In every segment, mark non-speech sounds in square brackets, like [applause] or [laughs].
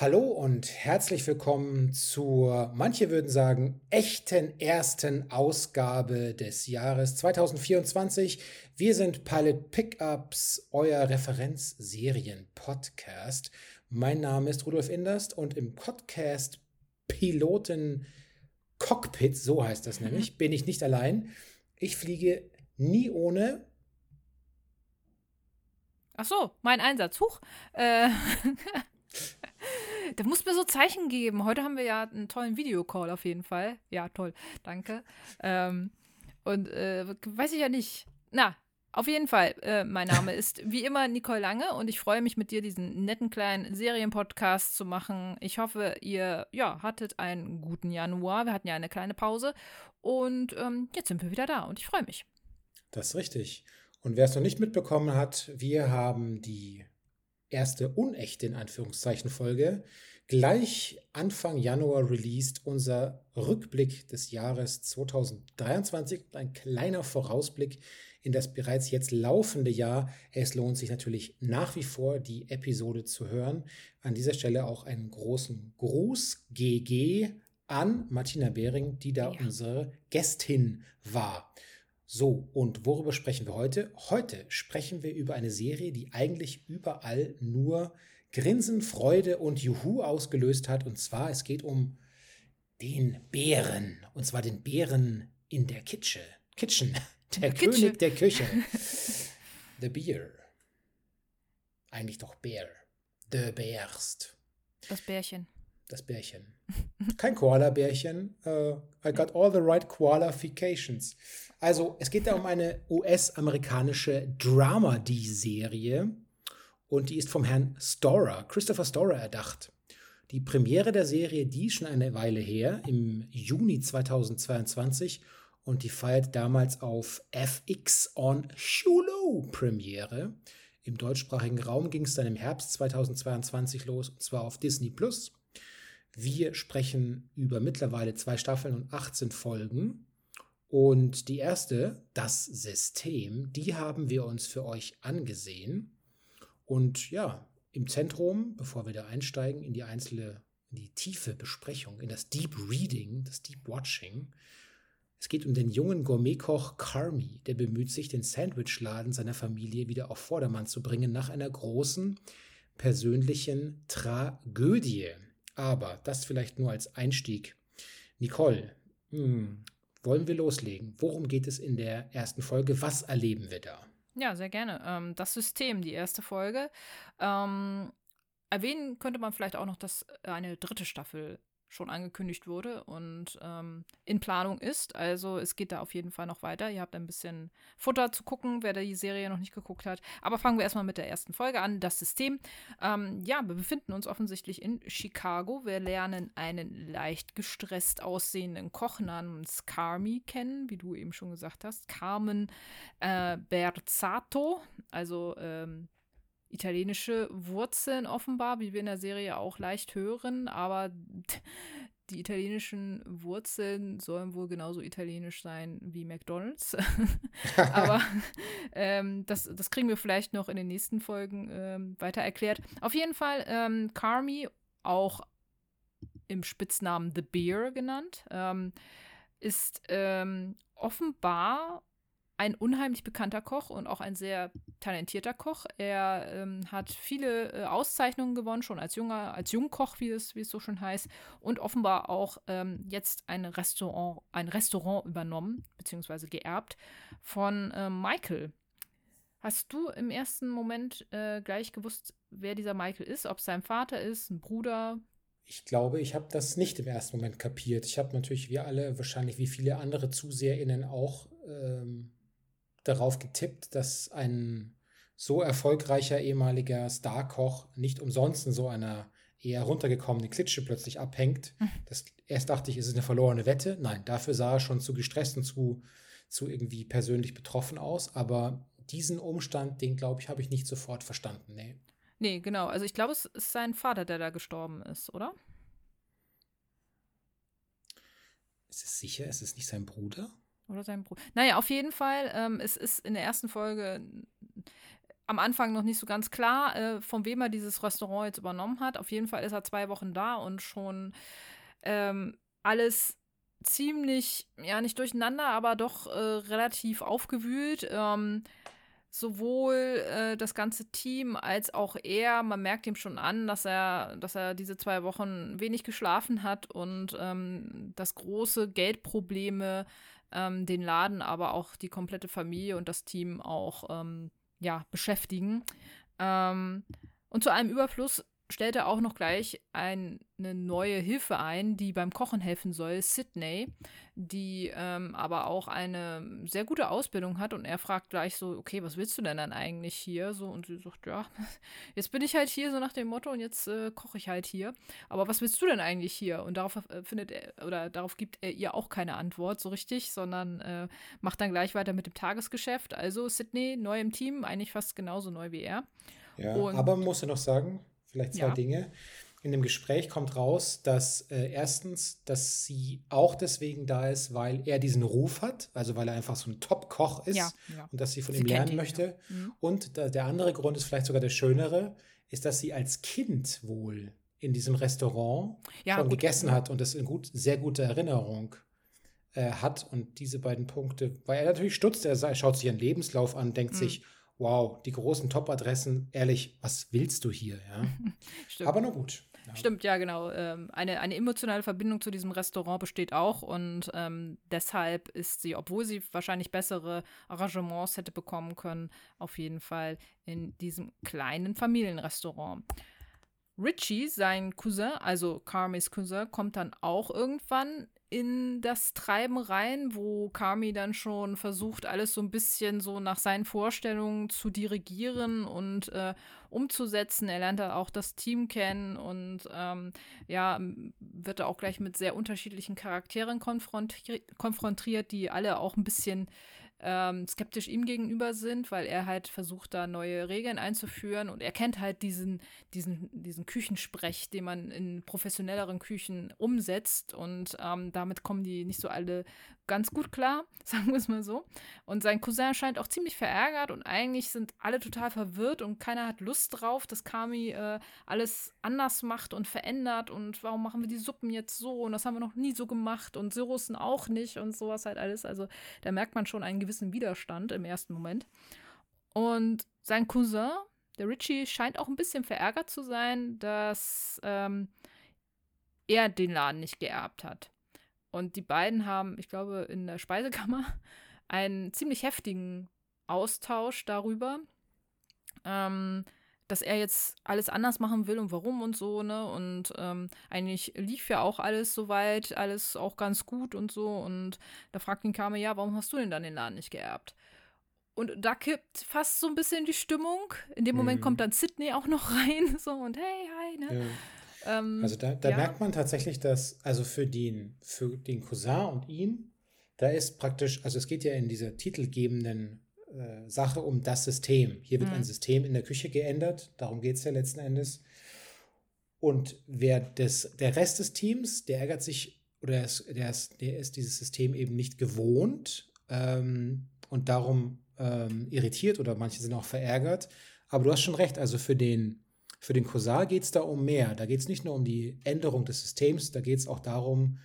Hallo und herzlich willkommen zur, manche würden sagen, echten ersten Ausgabe des Jahres 2024. Wir sind Pilot Pickups, euer Referenzserien-Podcast. Mein Name ist Rudolf Inderst und im Podcast Piloten Cockpit, so heißt das nämlich, bin ich nicht allein. Ich fliege nie ohne. Ach so, mein Einsatz. Huch. Äh. [laughs] Da muss mir so Zeichen geben. Heute haben wir ja einen tollen Videocall auf jeden Fall. Ja, toll. Danke. Ähm, und äh, weiß ich ja nicht. Na, auf jeden Fall. Äh, mein Name ist wie immer Nicole Lange und ich freue mich mit dir diesen netten kleinen Serienpodcast zu machen. Ich hoffe, ihr ja, hattet einen guten Januar. Wir hatten ja eine kleine Pause und ähm, jetzt sind wir wieder da und ich freue mich. Das ist richtig. Und wer es noch nicht mitbekommen hat, wir haben die erste unechte in Anführungszeichen Folge gleich Anfang Januar released unser Rückblick des Jahres 2023 ein kleiner Vorausblick in das bereits jetzt laufende Jahr. Es lohnt sich natürlich nach wie vor, die Episode zu hören. An dieser Stelle auch einen großen Gruß GG an Martina Behring, die da ja. unsere Gästin war. So, und worüber sprechen wir heute? Heute sprechen wir über eine Serie, die eigentlich überall nur Grinsen, Freude und Juhu ausgelöst hat. Und zwar, es geht um den Bären. Und zwar den Bären in der Kitsche. Kitchen. [laughs] Der König Kitsche. der Küche. [laughs] The Beer. Eigentlich doch Bär. The Bärst. Das Bärchen. Das Bärchen. Kein Koala-Bärchen. Uh, I got all the right qualifications. Also, es geht da um eine US-amerikanische Dramedy-Serie und die ist vom Herrn Storer, Christopher Storer, erdacht. Die Premiere der Serie, die ist schon eine Weile her, im Juni 2022 und die feiert damals auf FX on Hulu Premiere. Im deutschsprachigen Raum ging es dann im Herbst 2022 los, und zwar auf Disney Plus. Wir sprechen über mittlerweile zwei Staffeln und 18 Folgen. Und die erste, das System, die haben wir uns für euch angesehen. Und ja, im Zentrum, bevor wir da einsteigen in die einzelne, in die tiefe Besprechung, in das Deep Reading, das Deep Watching, es geht um den jungen Gourmetkoch Carmi, der bemüht sich, den Sandwichladen seiner Familie wieder auf Vordermann zu bringen nach einer großen persönlichen Tragödie. Aber das vielleicht nur als Einstieg. Nicole, hm, wollen wir loslegen? Worum geht es in der ersten Folge? Was erleben wir da? Ja, sehr gerne. Ähm, das System, die erste Folge. Ähm, erwähnen könnte man vielleicht auch noch, dass eine dritte Staffel schon angekündigt wurde und ähm, in Planung ist. Also es geht da auf jeden Fall noch weiter. Ihr habt ein bisschen Futter zu gucken, wer die Serie noch nicht geguckt hat. Aber fangen wir erstmal mit der ersten Folge an. Das System. Ähm, ja, wir befinden uns offensichtlich in Chicago. Wir lernen einen leicht gestresst aussehenden Koch namens Carmi kennen, wie du eben schon gesagt hast. Carmen äh, Berzato, also ähm, italienische Wurzeln offenbar, wie wir in der Serie auch leicht hören, aber [laughs] die italienischen Wurzeln sollen wohl genauso italienisch sein wie McDonald's. [laughs] aber [laughs] ähm, das, das kriegen wir vielleicht noch in den nächsten Folgen ähm, weiter erklärt. Auf jeden Fall ähm, Carmi, auch im Spitznamen The Bear genannt, ähm, ist ähm, offenbar ein unheimlich bekannter Koch und auch ein sehr talentierter Koch. Er ähm, hat viele äh, Auszeichnungen gewonnen, schon als junger, als Jungkoch, wie es, wie es so schön heißt, und offenbar auch ähm, jetzt ein Restaurant, ein Restaurant übernommen, beziehungsweise geerbt von äh, Michael. Hast du im ersten Moment äh, gleich gewusst, wer dieser Michael ist? Ob es sein Vater ist, ein Bruder? Ich glaube, ich habe das nicht im ersten Moment kapiert. Ich habe natürlich, wie alle, wahrscheinlich wie viele andere ZuseherInnen auch, ähm, darauf getippt, dass ein so erfolgreicher ehemaliger Starkoch nicht umsonst in so einer eher runtergekommene Klitsche plötzlich abhängt. Mhm. Das, erst dachte ich, ist es eine verlorene Wette. Nein, dafür sah er schon zu gestresst und zu, zu irgendwie persönlich betroffen aus. Aber diesen Umstand, den glaube ich, habe ich nicht sofort verstanden. Nee. Nee, genau. Also ich glaube, es ist sein Vater, der da gestorben ist, oder? Ist es sicher? Ist es nicht sein Bruder? Oder sein Bruder. Naja, auf jeden Fall, ähm, es ist in der ersten Folge am Anfang noch nicht so ganz klar, äh, von wem er dieses Restaurant jetzt übernommen hat. Auf jeden Fall ist er zwei Wochen da und schon ähm, alles ziemlich, ja, nicht durcheinander, aber doch äh, relativ aufgewühlt. Ähm, sowohl äh, das ganze Team als auch er, man merkt ihm schon an, dass er, dass er diese zwei Wochen wenig geschlafen hat und ähm, dass große Geldprobleme ähm, den Laden, aber auch die komplette Familie und das Team auch ähm, ja, beschäftigen. Ähm, und zu einem Überfluss stellt er auch noch gleich ein, eine neue Hilfe ein, die beim Kochen helfen soll, Sydney, die ähm, aber auch eine sehr gute Ausbildung hat und er fragt gleich so, okay, was willst du denn dann eigentlich hier? So und sie sagt, ja, [laughs] jetzt bin ich halt hier so nach dem Motto und jetzt äh, koche ich halt hier. Aber was willst du denn eigentlich hier? Und darauf äh, findet er oder darauf gibt er ihr auch keine Antwort so richtig, sondern äh, macht dann gleich weiter mit dem Tagesgeschäft. Also Sydney neu im Team, eigentlich fast genauso neu wie er. Ja, und, aber man muss ja noch sagen, vielleicht zwei ja. Dinge. In dem Gespräch kommt raus, dass äh, erstens, dass sie auch deswegen da ist, weil er diesen Ruf hat, also weil er einfach so ein Top-Koch ist ja, ja. und dass sie von sie ihm lernen ihn, möchte. Mhm. Und da, der andere Grund ist vielleicht sogar der schönere, ist, dass sie als Kind wohl in diesem Restaurant schon gut. gegessen hat und das in gut, sehr guter Erinnerung äh, hat. Und diese beiden Punkte, weil er natürlich stutzt, er schaut sich ihren Lebenslauf an, denkt mhm. sich, wow, die großen Top-Adressen, ehrlich, was willst du hier? Ja? [laughs] Aber nur gut. Ja. Stimmt, ja, genau. Ähm, eine, eine emotionale Verbindung zu diesem Restaurant besteht auch und ähm, deshalb ist sie, obwohl sie wahrscheinlich bessere Arrangements hätte bekommen können, auf jeden Fall in diesem kleinen Familienrestaurant. Richie, sein Cousin, also Carmys Cousin, kommt dann auch irgendwann in das Treiben rein, wo Kami dann schon versucht, alles so ein bisschen so nach seinen Vorstellungen zu dirigieren und äh, umzusetzen. Er lernt da auch das Team kennen und ähm, ja, wird da auch gleich mit sehr unterschiedlichen Charakteren konfrontiert, konfrontiert die alle auch ein bisschen ähm, skeptisch ihm gegenüber sind, weil er halt versucht, da neue Regeln einzuführen. Und er kennt halt diesen, diesen, diesen Küchensprech, den man in professionelleren Küchen umsetzt. Und ähm, damit kommen die nicht so alle ganz gut klar, [laughs] sagen wir es mal so. Und sein Cousin scheint auch ziemlich verärgert und eigentlich sind alle total verwirrt und keiner hat Lust drauf, dass Kami äh, alles anders macht und verändert und warum machen wir die Suppen jetzt so und das haben wir noch nie so gemacht und Syrussen auch nicht und sowas halt alles. Also da merkt man schon einen gewissen Widerstand im ersten Moment. Und sein Cousin, der Richie, scheint auch ein bisschen verärgert zu sein, dass ähm, er den Laden nicht geerbt hat. Und die beiden haben, ich glaube, in der Speisekammer [laughs] einen ziemlich heftigen Austausch darüber, ähm, dass er jetzt alles anders machen will und warum und so, ne? Und ähm, eigentlich lief ja auch alles soweit, alles auch ganz gut und so. Und da fragt ihn Kame, ja, warum hast du denn dann den Laden nicht geerbt? Und da kippt fast so ein bisschen die Stimmung. In dem Moment mhm. kommt dann Sydney auch noch [laughs] rein, so und hey, hi, ne? Ja. Ähm, also da, da ja. merkt man tatsächlich, dass, also für den, für den Cousin und ihn, da ist praktisch, also es geht ja in dieser titelgebenden äh, Sache um das System. Hier wird mhm. ein System in der Küche geändert, darum geht es ja letzten Endes. Und wer das, der Rest des Teams, der ärgert sich oder ist, der, ist, der ist dieses System eben nicht gewohnt ähm, und darum ähm, irritiert oder manche sind auch verärgert. Aber du hast schon recht, also für den für den Cousin geht es da um mehr. Da geht es nicht nur um die Änderung des Systems, da geht es auch darum,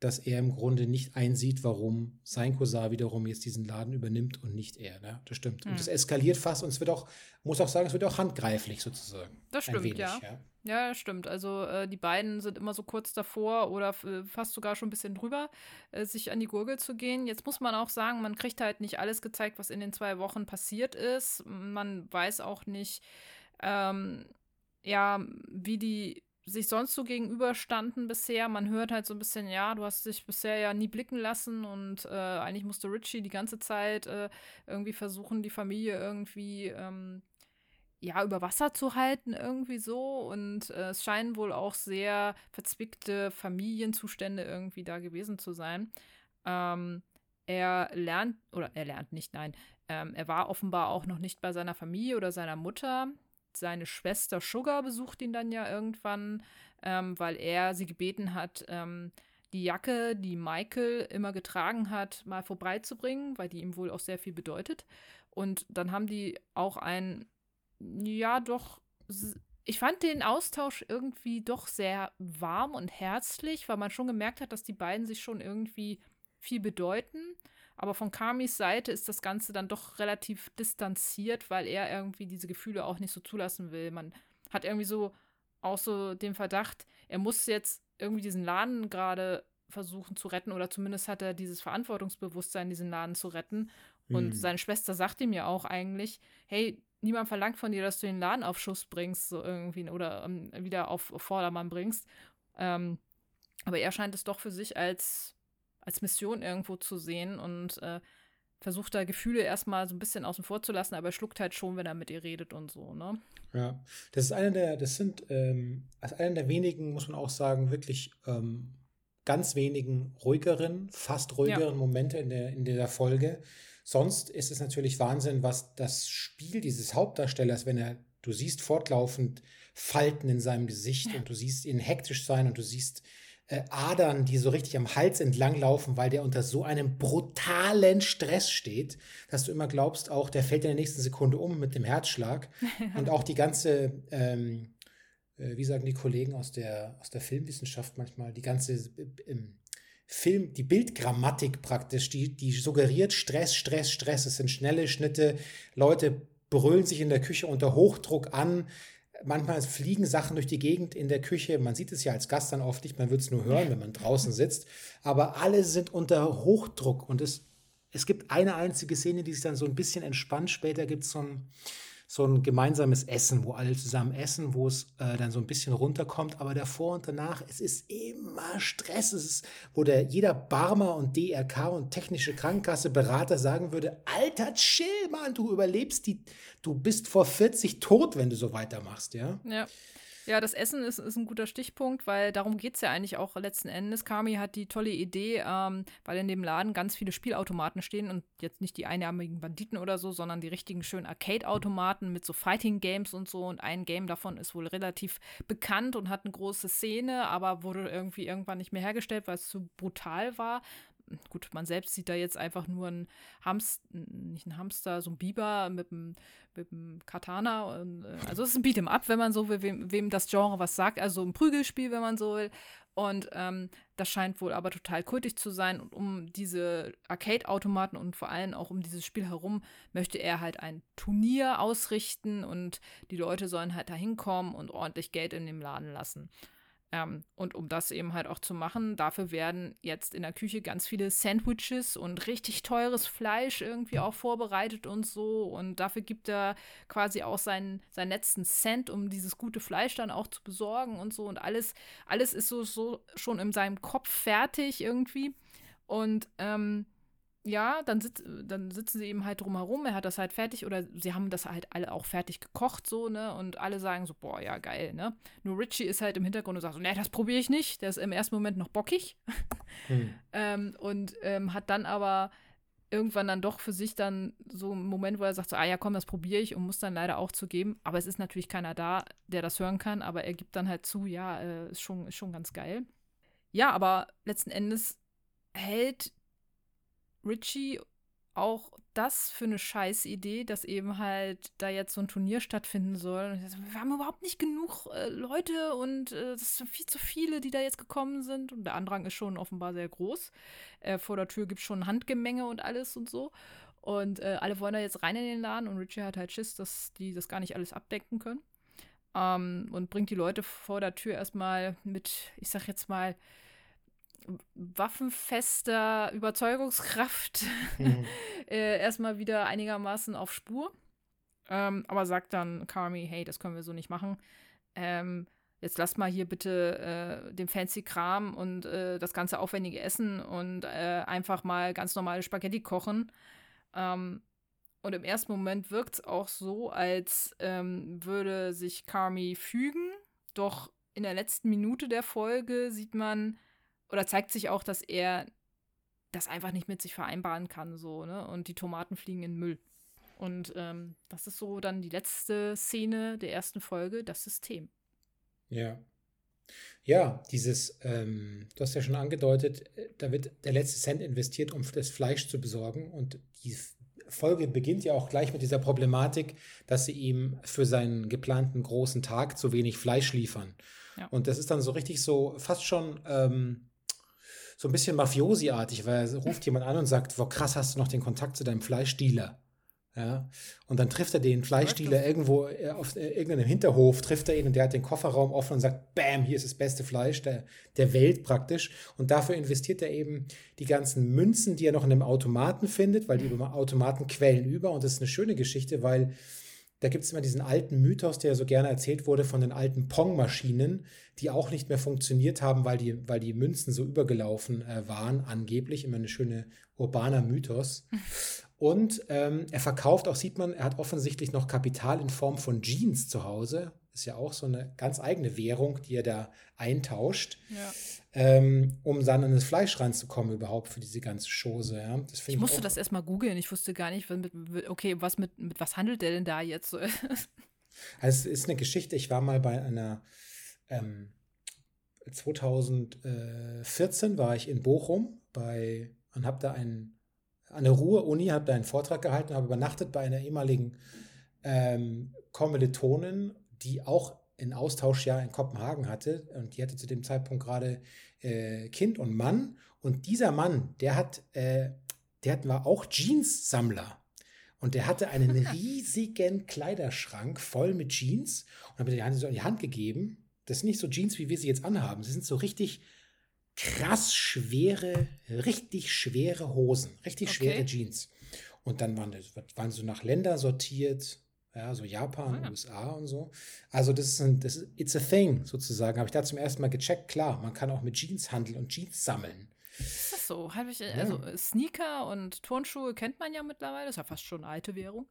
dass er im Grunde nicht einsieht, warum sein Cousin wiederum jetzt diesen Laden übernimmt und nicht er. Ne? Das stimmt. Hm. Und das eskaliert fast und es wird auch, muss auch sagen, es wird auch handgreiflich sozusagen. Das stimmt, wenig, ja. ja. Ja, stimmt. Also äh, die beiden sind immer so kurz davor oder äh, fast sogar schon ein bisschen drüber, äh, sich an die Gurgel zu gehen. Jetzt muss man auch sagen, man kriegt halt nicht alles gezeigt, was in den zwei Wochen passiert ist. Man weiß auch nicht, ähm, ja, wie die sich sonst so gegenüberstanden bisher. Man hört halt so ein bisschen, ja, du hast dich bisher ja nie blicken lassen und äh, eigentlich musste Richie die ganze Zeit äh, irgendwie versuchen, die Familie irgendwie ähm, ja über Wasser zu halten, irgendwie so. Und äh, es scheinen wohl auch sehr verzwickte Familienzustände irgendwie da gewesen zu sein. Ähm, er lernt, oder er lernt nicht, nein, ähm, er war offenbar auch noch nicht bei seiner Familie oder seiner Mutter seine Schwester Sugar besucht ihn dann ja irgendwann, ähm, weil er sie gebeten hat, ähm, die Jacke, die Michael immer getragen hat, mal vorbeizubringen, weil die ihm wohl auch sehr viel bedeutet. Und dann haben die auch ein ja, doch. Ich fand den Austausch irgendwie doch sehr warm und herzlich, weil man schon gemerkt hat, dass die beiden sich schon irgendwie viel bedeuten. Aber von Kamis Seite ist das Ganze dann doch relativ distanziert, weil er irgendwie diese Gefühle auch nicht so zulassen will. Man hat irgendwie so auch so den Verdacht, er muss jetzt irgendwie diesen Laden gerade versuchen zu retten oder zumindest hat er dieses Verantwortungsbewusstsein, diesen Laden zu retten. Und mhm. seine Schwester sagt ihm ja auch eigentlich, hey, niemand verlangt von dir, dass du den Laden auf Schuss bringst, so irgendwie, oder um, ähm, wieder auf, auf Vordermann bringst. Ähm, aber er scheint es doch für sich als, als Mission irgendwo zu sehen und äh, versucht da Gefühle erstmal so ein bisschen außen vor zu lassen, aber er schluckt halt schon, wenn er mit ihr redet und so, ne? Ja, das ist einer der, das sind, ähm, als einer der wenigen, muss man auch sagen, wirklich ähm, ganz wenigen ruhigeren, fast ruhigeren ja. Momente in der, in der Folge. Sonst ist es natürlich Wahnsinn, was das Spiel dieses Hauptdarstellers, wenn er, du siehst fortlaufend Falten in seinem Gesicht ja. und du siehst ihn hektisch sein und du siehst äh, Adern, die so richtig am Hals entlang laufen, weil der unter so einem brutalen Stress steht, dass du immer glaubst, auch der fällt in der nächsten Sekunde um mit dem Herzschlag. [laughs] und auch die ganze ähm, äh, wie sagen die Kollegen aus der, aus der Filmwissenschaft manchmal, die ganze äh, Film, die Bildgrammatik praktisch, die, die suggeriert Stress, Stress, Stress. Es sind schnelle Schnitte, Leute brüllen sich in der Küche unter Hochdruck an. Manchmal fliegen Sachen durch die Gegend in der Küche. Man sieht es ja als Gast dann oft nicht, man wird es nur hören, wenn man draußen sitzt. Aber alle sind unter Hochdruck und es, es gibt eine einzige Szene, die sich dann so ein bisschen entspannt. Später gibt es so ein, so ein gemeinsames Essen, wo alle zusammen essen, wo es äh, dann so ein bisschen runterkommt. Aber davor und danach, es ist immer Stress. Es ist, wo der, jeder Barmer und DRK und technische Krankenkasse Berater sagen würde, Alter, chill, Mann, du überlebst die, du bist vor 40 tot, wenn du so weitermachst, ja? Ja. Ja, das Essen ist, ist ein guter Stichpunkt, weil darum geht es ja eigentlich auch letzten Endes. Kami hat die tolle Idee, ähm, weil in dem Laden ganz viele Spielautomaten stehen und jetzt nicht die einarmigen Banditen oder so, sondern die richtigen schönen Arcade-Automaten mit so Fighting-Games und so. Und ein Game davon ist wohl relativ bekannt und hat eine große Szene, aber wurde irgendwie irgendwann nicht mehr hergestellt, weil es zu brutal war gut, man selbst sieht da jetzt einfach nur ein Hamster, nicht ein Hamster, so ein Biber mit einem, mit einem Katana. Und, äh, [laughs] also es ist ein Beat'em Up, wenn man so will, wem, wem das Genre was sagt, also ein Prügelspiel, wenn man so will. Und ähm, das scheint wohl aber total kultig zu sein. Und um diese Arcade-Automaten und vor allem auch um dieses Spiel herum möchte er halt ein Turnier ausrichten und die Leute sollen halt da hinkommen und ordentlich Geld in dem Laden lassen. Ähm, und um das eben halt auch zu machen, dafür werden jetzt in der Küche ganz viele Sandwiches und richtig teures Fleisch irgendwie auch vorbereitet und so. Und dafür gibt er quasi auch seinen, seinen letzten Cent, um dieses gute Fleisch dann auch zu besorgen und so. Und alles, alles ist so, so schon in seinem Kopf fertig irgendwie. Und ähm, ja, dann, sitz, dann sitzen sie eben halt drumherum, er hat das halt fertig oder sie haben das halt alle auch fertig gekocht, so, ne? Und alle sagen so, boah, ja, geil, ne? Nur Richie ist halt im Hintergrund und sagt so, ne, das probiere ich nicht. Der ist im ersten Moment noch bockig. [laughs] Hm. ähm, und ähm, hat dann aber irgendwann dann doch für sich dann so einen Moment, wo er sagt so, ah ja, komm, das probiere ich und muss dann leider auch zugeben. Aber es ist natürlich keiner da, der das hören kann, aber er gibt dann halt zu, ja, äh, ist, schon, ist schon ganz geil. Ja, aber letzten Endes hält Richie auch das für eine Scheißidee, dass eben halt da jetzt so ein Turnier stattfinden soll. wir haben überhaupt nicht genug äh, Leute und äh, das sind viel zu viele, die da jetzt gekommen sind. Und der Andrang ist schon offenbar sehr groß. Äh, vor der Tür gibt es schon Handgemenge und alles und so. Und äh, alle wollen da jetzt rein in den Laden und Richie hat halt Schiss, dass die das gar nicht alles abdecken können. Ähm, und bringt die Leute vor der Tür erstmal mit, ich sag jetzt mal, waffenfester Überzeugungskraft [laughs] mhm. äh, erstmal wieder einigermaßen auf Spur. Ähm, aber sagt dann Kami, hey, das können wir so nicht machen. Ähm, jetzt lasst mal hier bitte äh, den fancy Kram und äh, das ganze aufwendige Essen und äh, einfach mal ganz normale Spaghetti kochen. Ähm, und im ersten Moment wirkt es auch so, als ähm, würde sich Kami fügen. Doch in der letzten Minute der Folge sieht man, oder zeigt sich auch, dass er das einfach nicht mit sich vereinbaren kann, so, ne? Und die Tomaten fliegen in Müll. Und ähm, das ist so dann die letzte Szene der ersten Folge, das System. Ja. Ja, dieses, ähm, du hast ja schon angedeutet, äh, da wird der letzte Cent investiert, um das Fleisch zu besorgen. Und die Folge beginnt ja auch gleich mit dieser Problematik, dass sie ihm für seinen geplanten großen Tag zu wenig Fleisch liefern. Ja. Und das ist dann so richtig so, fast schon ähm, so ein bisschen Mafiosi-artig, weil er ruft jemand an und sagt, wo krass hast du noch den Kontakt zu deinem Fleischdealer. Ja, und dann trifft er den Fleischdealer irgendwo äh, auf äh, irgendeinem Hinterhof, trifft er ihn und der hat den Kofferraum offen und sagt, bam, hier ist das beste Fleisch der, der Welt praktisch. Und dafür investiert er eben die ganzen Münzen, die er noch in einem Automaten findet, weil die Automaten quellen über. Und das ist eine schöne Geschichte, weil da gibt es immer diesen alten Mythos, der so gerne erzählt wurde von den alten Pong-Maschinen, die auch nicht mehr funktioniert haben, weil die, weil die Münzen so übergelaufen äh, waren, angeblich. Immer eine schöne urbaner Mythos. [laughs] Und ähm, er verkauft auch, sieht man, er hat offensichtlich noch Kapital in Form von Jeans zu Hause. Ist ja auch so eine ganz eigene Währung, die er da eintauscht, ja. ähm, um dann an das Fleisch ranzukommen überhaupt für diese ganze Chose. Ja. ich, ich musste das erstmal googeln. Ich wusste gar nicht, mit, okay, was mit, mit was handelt der denn da jetzt? [laughs] also es ist eine Geschichte. Ich war mal bei einer ähm, 2014 war ich in Bochum bei und habe da einen an der Ruhr-Uni, habe da einen Vortrag gehalten, habe übernachtet bei einer ehemaligen ähm, Kommilitonin, die auch ein Austauschjahr in Kopenhagen hatte. Und die hatte zu dem Zeitpunkt gerade äh, Kind und Mann. Und dieser Mann, der hat, äh, der war auch Jeans-Sammler. Und der hatte einen [laughs] riesigen Kleiderschrank voll mit Jeans und hat mir die Hand so in die Hand gegeben. Das sind nicht so Jeans, wie wir sie jetzt anhaben. Sie sind so richtig krass schwere, richtig schwere Hosen, richtig okay. schwere Jeans. Und dann waren, waren so nach Länder sortiert, ja, so Japan, ah. USA und so. Also das ist ein, das ist, it's a thing sozusagen. Habe ich da zum ersten Mal gecheckt. Klar, man kann auch mit Jeans handeln und Jeans sammeln. Ist das so? Habe ich, also ja. Sneaker und Turnschuhe kennt man ja mittlerweile, ist ja fast schon eine alte Währung.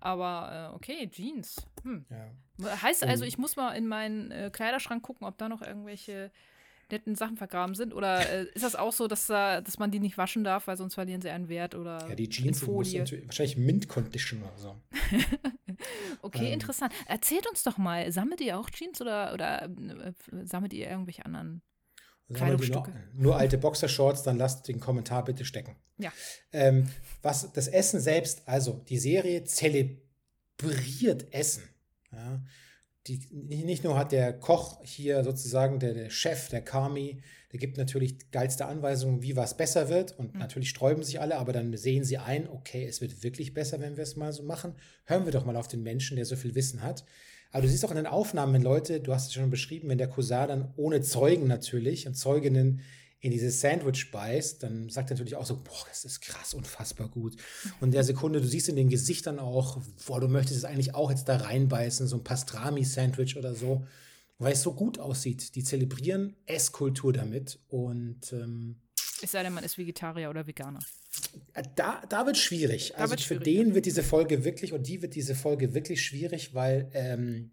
Aber äh, okay, Jeans. Hm. Ja. Heißt also, ich muss mal in meinen äh, Kleiderschrank gucken, ob da noch irgendwelche netten Sachen vergraben sind? Oder äh, ist das auch so, dass, äh, dass man die nicht waschen darf, weil sonst verlieren sie einen Wert? Oder ja, die Jeans Folie? wahrscheinlich Mint Condition oder so. [laughs] okay, ähm. interessant. Erzählt uns doch mal, sammelt ihr auch Jeans oder, oder äh, sammelt ihr irgendwelche anderen Kleidungsstücke? Nur, nur, alte Boxershorts, dann lasst den Kommentar bitte stecken. Ja. Ähm, was das Essen selbst, also die Serie zelebriert Essen. Ja die, nicht nur hat der Koch hier sozusagen, der, der Chef, der Kami, der gibt natürlich geilste Anweisungen, wie was besser wird. Und mhm. natürlich sträuben sich alle, aber dann sehen sie ein, okay, es wird wirklich besser, wenn wir es mal so machen. Hören wir doch mal auf den Menschen, der so viel Wissen hat. Aber du siehst auch in den Aufnahmen, wenn Leute, du hast es schon beschrieben, wenn der Cousin dann ohne Zeugen natürlich und Zeuginnen in dieses Sandwich beißt, dann sagt er natürlich auch so, boah, das ist krass, unfassbar gut. Und in der Sekunde, du siehst in den Gesichtern auch, boah, du möchtest es eigentlich auch jetzt da reinbeißen, so ein Pastrami-Sandwich oder so, weil es so gut aussieht. Die zelebrieren Esskultur damit und ähm, es sei denn, man ist Vegetarier oder Veganer. Da, da wird schwierig. Da also wird für den wird diese Folge wirklich und die wird diese Folge wirklich schwierig, weil ähm,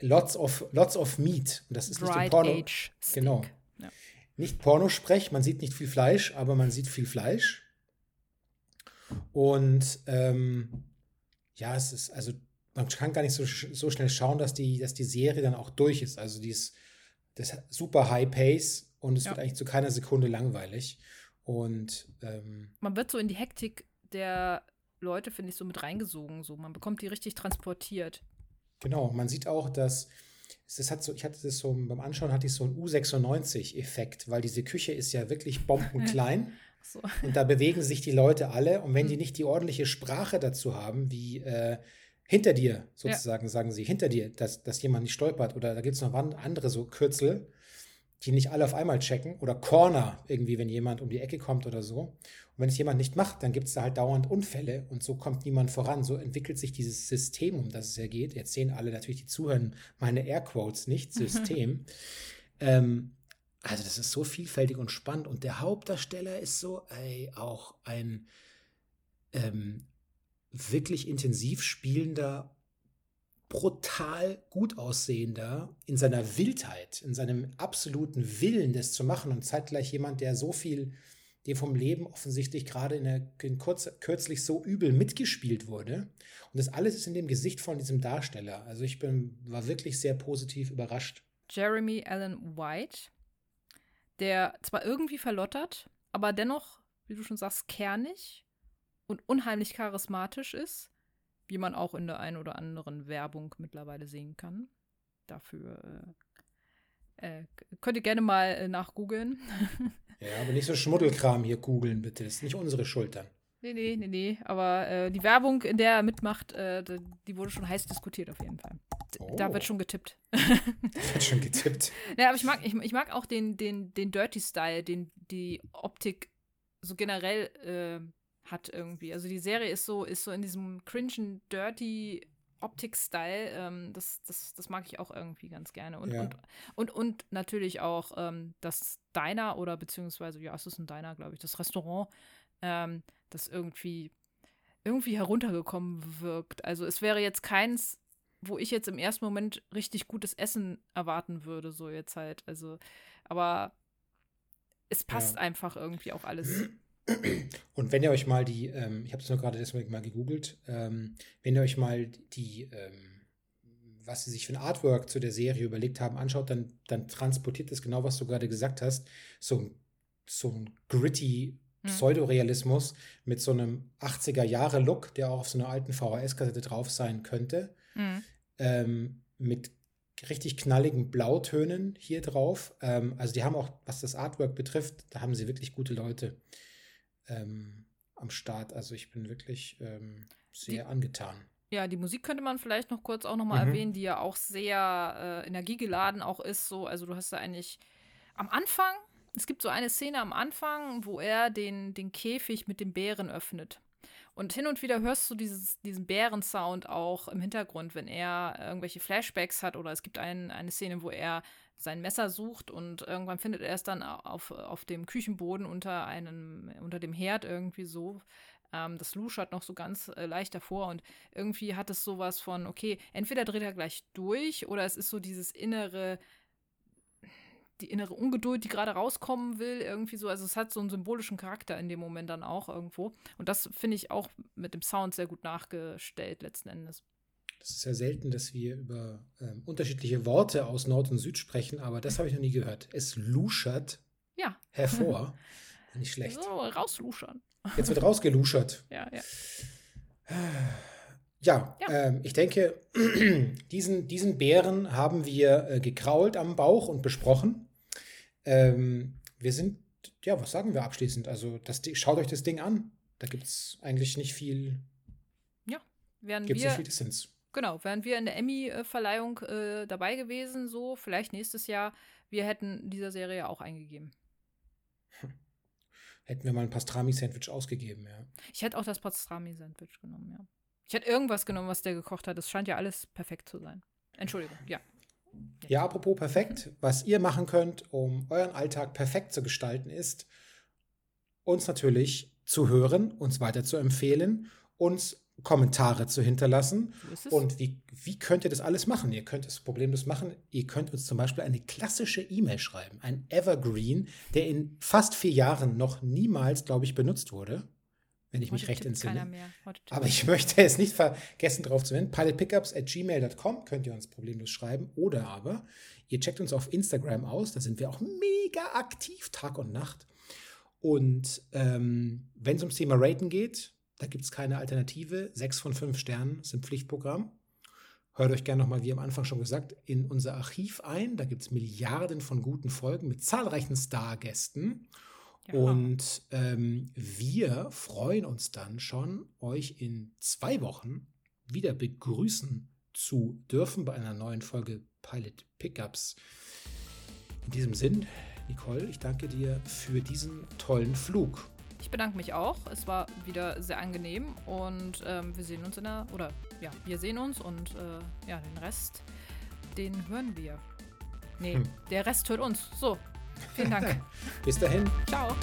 lots of lots of meat und das ist Dried nicht Porno. Genau nicht Pornosprech, man sieht nicht viel Fleisch, aber man sieht viel Fleisch. Und ähm, ja, es ist, also man kann gar nicht so, so schnell schauen, dass die, dass die Serie dann auch durch ist. Also die ist das super High Pace und es ja. wird eigentlich zu keiner Sekunde langweilig. Und ähm, man wird so in die Hektik der Leute, finde ich, so mit reingesogen. So. Man bekommt die richtig transportiert. Genau, man sieht auch, dass das hat so, ich hatte das so beim Anschauen hatte ich so einen U96-Effekt, weil diese Küche ist ja wirklich bombenklein. [laughs] so. Und da bewegen sich die Leute alle. Und wenn die mhm. nicht die ordentliche Sprache dazu haben, wie äh, hinter dir sozusagen, ja. sagen sie, hinter dir, dass, dass jemand nicht stolpert. Oder da gibt es noch andere so Kürzel, die nicht alle auf einmal checken. Oder Corner, irgendwie, wenn jemand um die Ecke kommt oder so. Und wenn es jemand nicht macht, dann gibt es da halt dauernd Unfälle und so kommt niemand voran. So entwickelt sich dieses System, um das es ja geht. Jetzt sehen alle natürlich, die zuhören, meine Airquotes nicht, System. ähm, also das ist so vielfältig und spannend. Und der Hauptdarsteller ist so, ey, auch ein ähm, wirklich intensiv spielender, brutal gut aussehender, in seiner Wildheit, in seinem absoluten Willen, das zu machen und zeitgleich jemand, der so viel dem vom Leben offensichtlich gerade in, der, in kurz, kürzlich so übel mitgespielt wurde. Und das alles ist in dem Gesicht von diesem Darsteller. Also ich bin, war wirklich sehr positiv überrascht. Jeremy Allen White, der zwar irgendwie verlottert, aber dennoch, wie du schon sagst, kernig und unheimlich charismatisch ist, wie man auch in der einen oder anderen Werbung mittlerweile sehen kann. Dafür äh, äh, könnt ihr gerne mal äh, nachgoogeln. [laughs] ja, aber nicht so Schmuddelkram hier googeln, bitte. Das ist nicht unsere Schultern. Nee, nee, nee, nee. Aber äh, die Werbung, in der er mitmacht, äh, die wurde schon heiß diskutiert auf jeden Fall. Oh. Da wird schon getippt. [laughs] wird schon getippt. [laughs] ja, aber ich mag, ich, ich mag auch den, den, den Dirty-Style, den die Optik so generell äh, hat irgendwie. Also die Serie ist so, ist so in diesem cringen, dirty Optik-Style. Ähm, das, das, das mag ich auch irgendwie ganz gerne. Und, ja. und, und, und, natürlich auch ähm, das Diner oder beziehungsweise, ja, es ist ein Diner, glaube ich, das Restaurant ähm, das irgendwie, irgendwie heruntergekommen wirkt. Also es wäre jetzt keins, wo ich jetzt im ersten Moment richtig gutes Essen erwarten würde, so jetzt halt. Also, aber es passt ja. einfach irgendwie auch alles. [clears throat] Und wenn ihr euch mal die, ähm, ich habe es nur gerade deswegen mal gegoogelt, ähm, wenn ihr euch mal die, ähm, was sie sich für ein Artwork zu der Serie überlegt haben, anschaut, dann, dann transportiert das genau, was du gerade gesagt hast, so, so ein gritty hm. Pseudorealismus mit so einem 80er-Jahre-Look, der auch auf so einer alten VHS-Kassette drauf sein könnte. Mhm. Ähm, mit richtig knalligen Blautönen hier drauf. Ähm, also die haben auch, was das Artwork betrifft, da haben sie wirklich gute Leute ähm, am Start. Also ich bin wirklich ähm, sehr die, angetan. Ja, die Musik könnte man vielleicht noch kurz auch nochmal mhm. erwähnen, die ja auch sehr äh, energiegeladen auch ist. So, also du hast da eigentlich am Anfang es gibt so eine Szene am Anfang, wo er den, den Käfig mit dem Bären öffnet. Und hin und wieder hörst du dieses, diesen Bärensound auch im Hintergrund, wenn er irgendwelche Flashbacks hat oder es gibt ein, eine Szene, wo er sein Messer sucht und irgendwann findet er es dann auf, auf dem Küchenboden unter einem, unter dem Herd irgendwie so. Ähm, das luschert noch so ganz äh, leicht davor und irgendwie hat es sowas von, okay, entweder dreht er gleich durch oder es ist so dieses innere, die innere Ungeduld, die gerade rauskommen will, irgendwie so. Also es hat so einen symbolischen Charakter in dem Moment dann auch irgendwo. Und das finde ich auch mit dem Sound sehr gut nachgestellt letzten Endes. Das ist ja selten, dass wir über ähm, unterschiedliche Worte aus Nord und Süd sprechen, aber das habe ich noch nie gehört. Es luschert ja. hervor. [laughs] Nicht schlecht. So, rausluschern. Jetzt wird rausgeluschert. [laughs] ja, ja. Ja, ja. Ähm, ich denke, [clears throat] diesen, diesen Bären haben wir äh, gekrault am Bauch und besprochen. Ähm, wir sind, ja, was sagen wir abschließend? Also, das, schaut euch das Ding an. Da gibt es eigentlich nicht viel. Ja, wären gibt's wir. Nicht viel Distanz. Genau, wären wir in der Emmy-Verleihung äh, dabei gewesen, so vielleicht nächstes Jahr, wir hätten dieser Serie auch eingegeben. Hm. Hätten wir mal ein Pastrami-Sandwich ausgegeben, ja. Ich hätte auch das Pastrami-Sandwich genommen, ja. Ich hätte irgendwas genommen, was der gekocht hat. Es scheint ja alles perfekt zu sein. Entschuldigung, ja. Ja, apropos perfekt, was ihr machen könnt, um euren Alltag perfekt zu gestalten, ist, uns natürlich zu hören, uns weiter zu empfehlen, uns Kommentare zu hinterlassen. Und wie, wie könnt ihr das alles machen? Ihr könnt das problemlos machen. Ihr könnt uns zum Beispiel eine klassische E-Mail schreiben, ein Evergreen, der in fast vier Jahren noch niemals, glaube ich, benutzt wurde wenn ich Heute mich recht entsinne. Aber ich möchte es nicht vergessen, darauf zu wenden. Pilotpickups at gmail.com könnt ihr uns problemlos schreiben. Oder aber ihr checkt uns auf Instagram aus. Da sind wir auch mega aktiv, Tag und Nacht. Und ähm, wenn es ums Thema Raten geht, da gibt es keine Alternative. Sechs von fünf Sternen sind Pflichtprogramm. Hört euch gerne nochmal, wie am Anfang schon gesagt, in unser Archiv ein. Da gibt es Milliarden von guten Folgen mit zahlreichen Stargästen. Ja. Und ähm, wir freuen uns dann schon, euch in zwei Wochen wieder begrüßen zu dürfen bei einer neuen Folge Pilot Pickups. In diesem Sinn, Nicole, ich danke dir für diesen tollen Flug. Ich bedanke mich auch. Es war wieder sehr angenehm und ähm, wir sehen uns in der, oder ja, wir sehen uns und äh, ja, den Rest, den hören wir. Nee, hm. der Rest hört uns. So, Vielen Dank. [laughs] Bis dahin. Ciao.